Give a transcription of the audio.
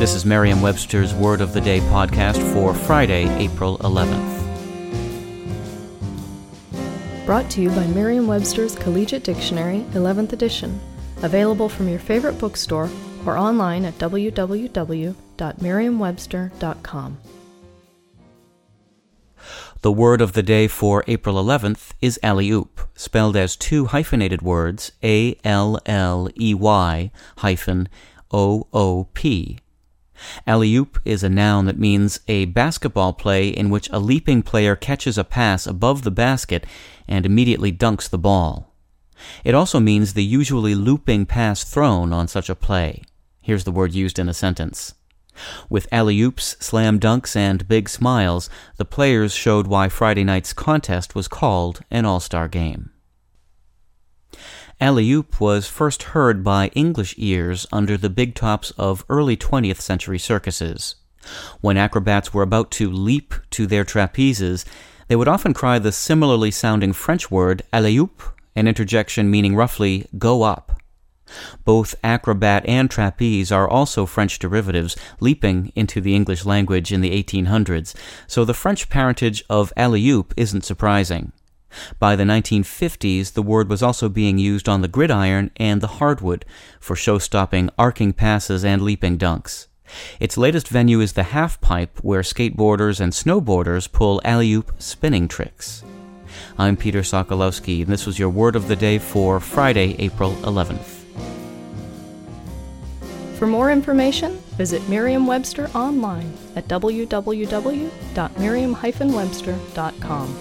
This is Merriam Webster's Word of the Day podcast for Friday, April 11th. Brought to you by Merriam Webster's Collegiate Dictionary, 11th edition. Available from your favorite bookstore or online at www.merriam-webster.com. The word of the day for April 11th is alley-oop, spelled as two hyphenated words, A-L-L-E-Y hyphen O-O-P. Alley-oop is a noun that means a basketball play in which a leaping player catches a pass above the basket and immediately dunks the ball. It also means the usually looping pass thrown on such a play. Here's the word used in a sentence. With alley-oops, slam dunks, and big smiles, the players showed why Friday night's contest was called an all-star game. Alley-oop was first heard by English ears under the big tops of early 20th century circuses. When acrobats were about to leap to their trapezes, they would often cry the similarly sounding French word allez-oop, an interjection meaning roughly go up. Both acrobat and trapeze are also French derivatives, leaping into the English language in the 1800s, so the French parentage of alley-oop isn't surprising. By the 1950s, the word was also being used on the gridiron and the hardwood for show-stopping arcing passes and leaping dunks. Its latest venue is the half pipe, where skateboarders and snowboarders pull alley-oop spinning tricks. I'm Peter Sokolowski, and this was your word of the day for Friday, April 11th. For more information, visit Merriam-Webster online at www.merriam-webster.com.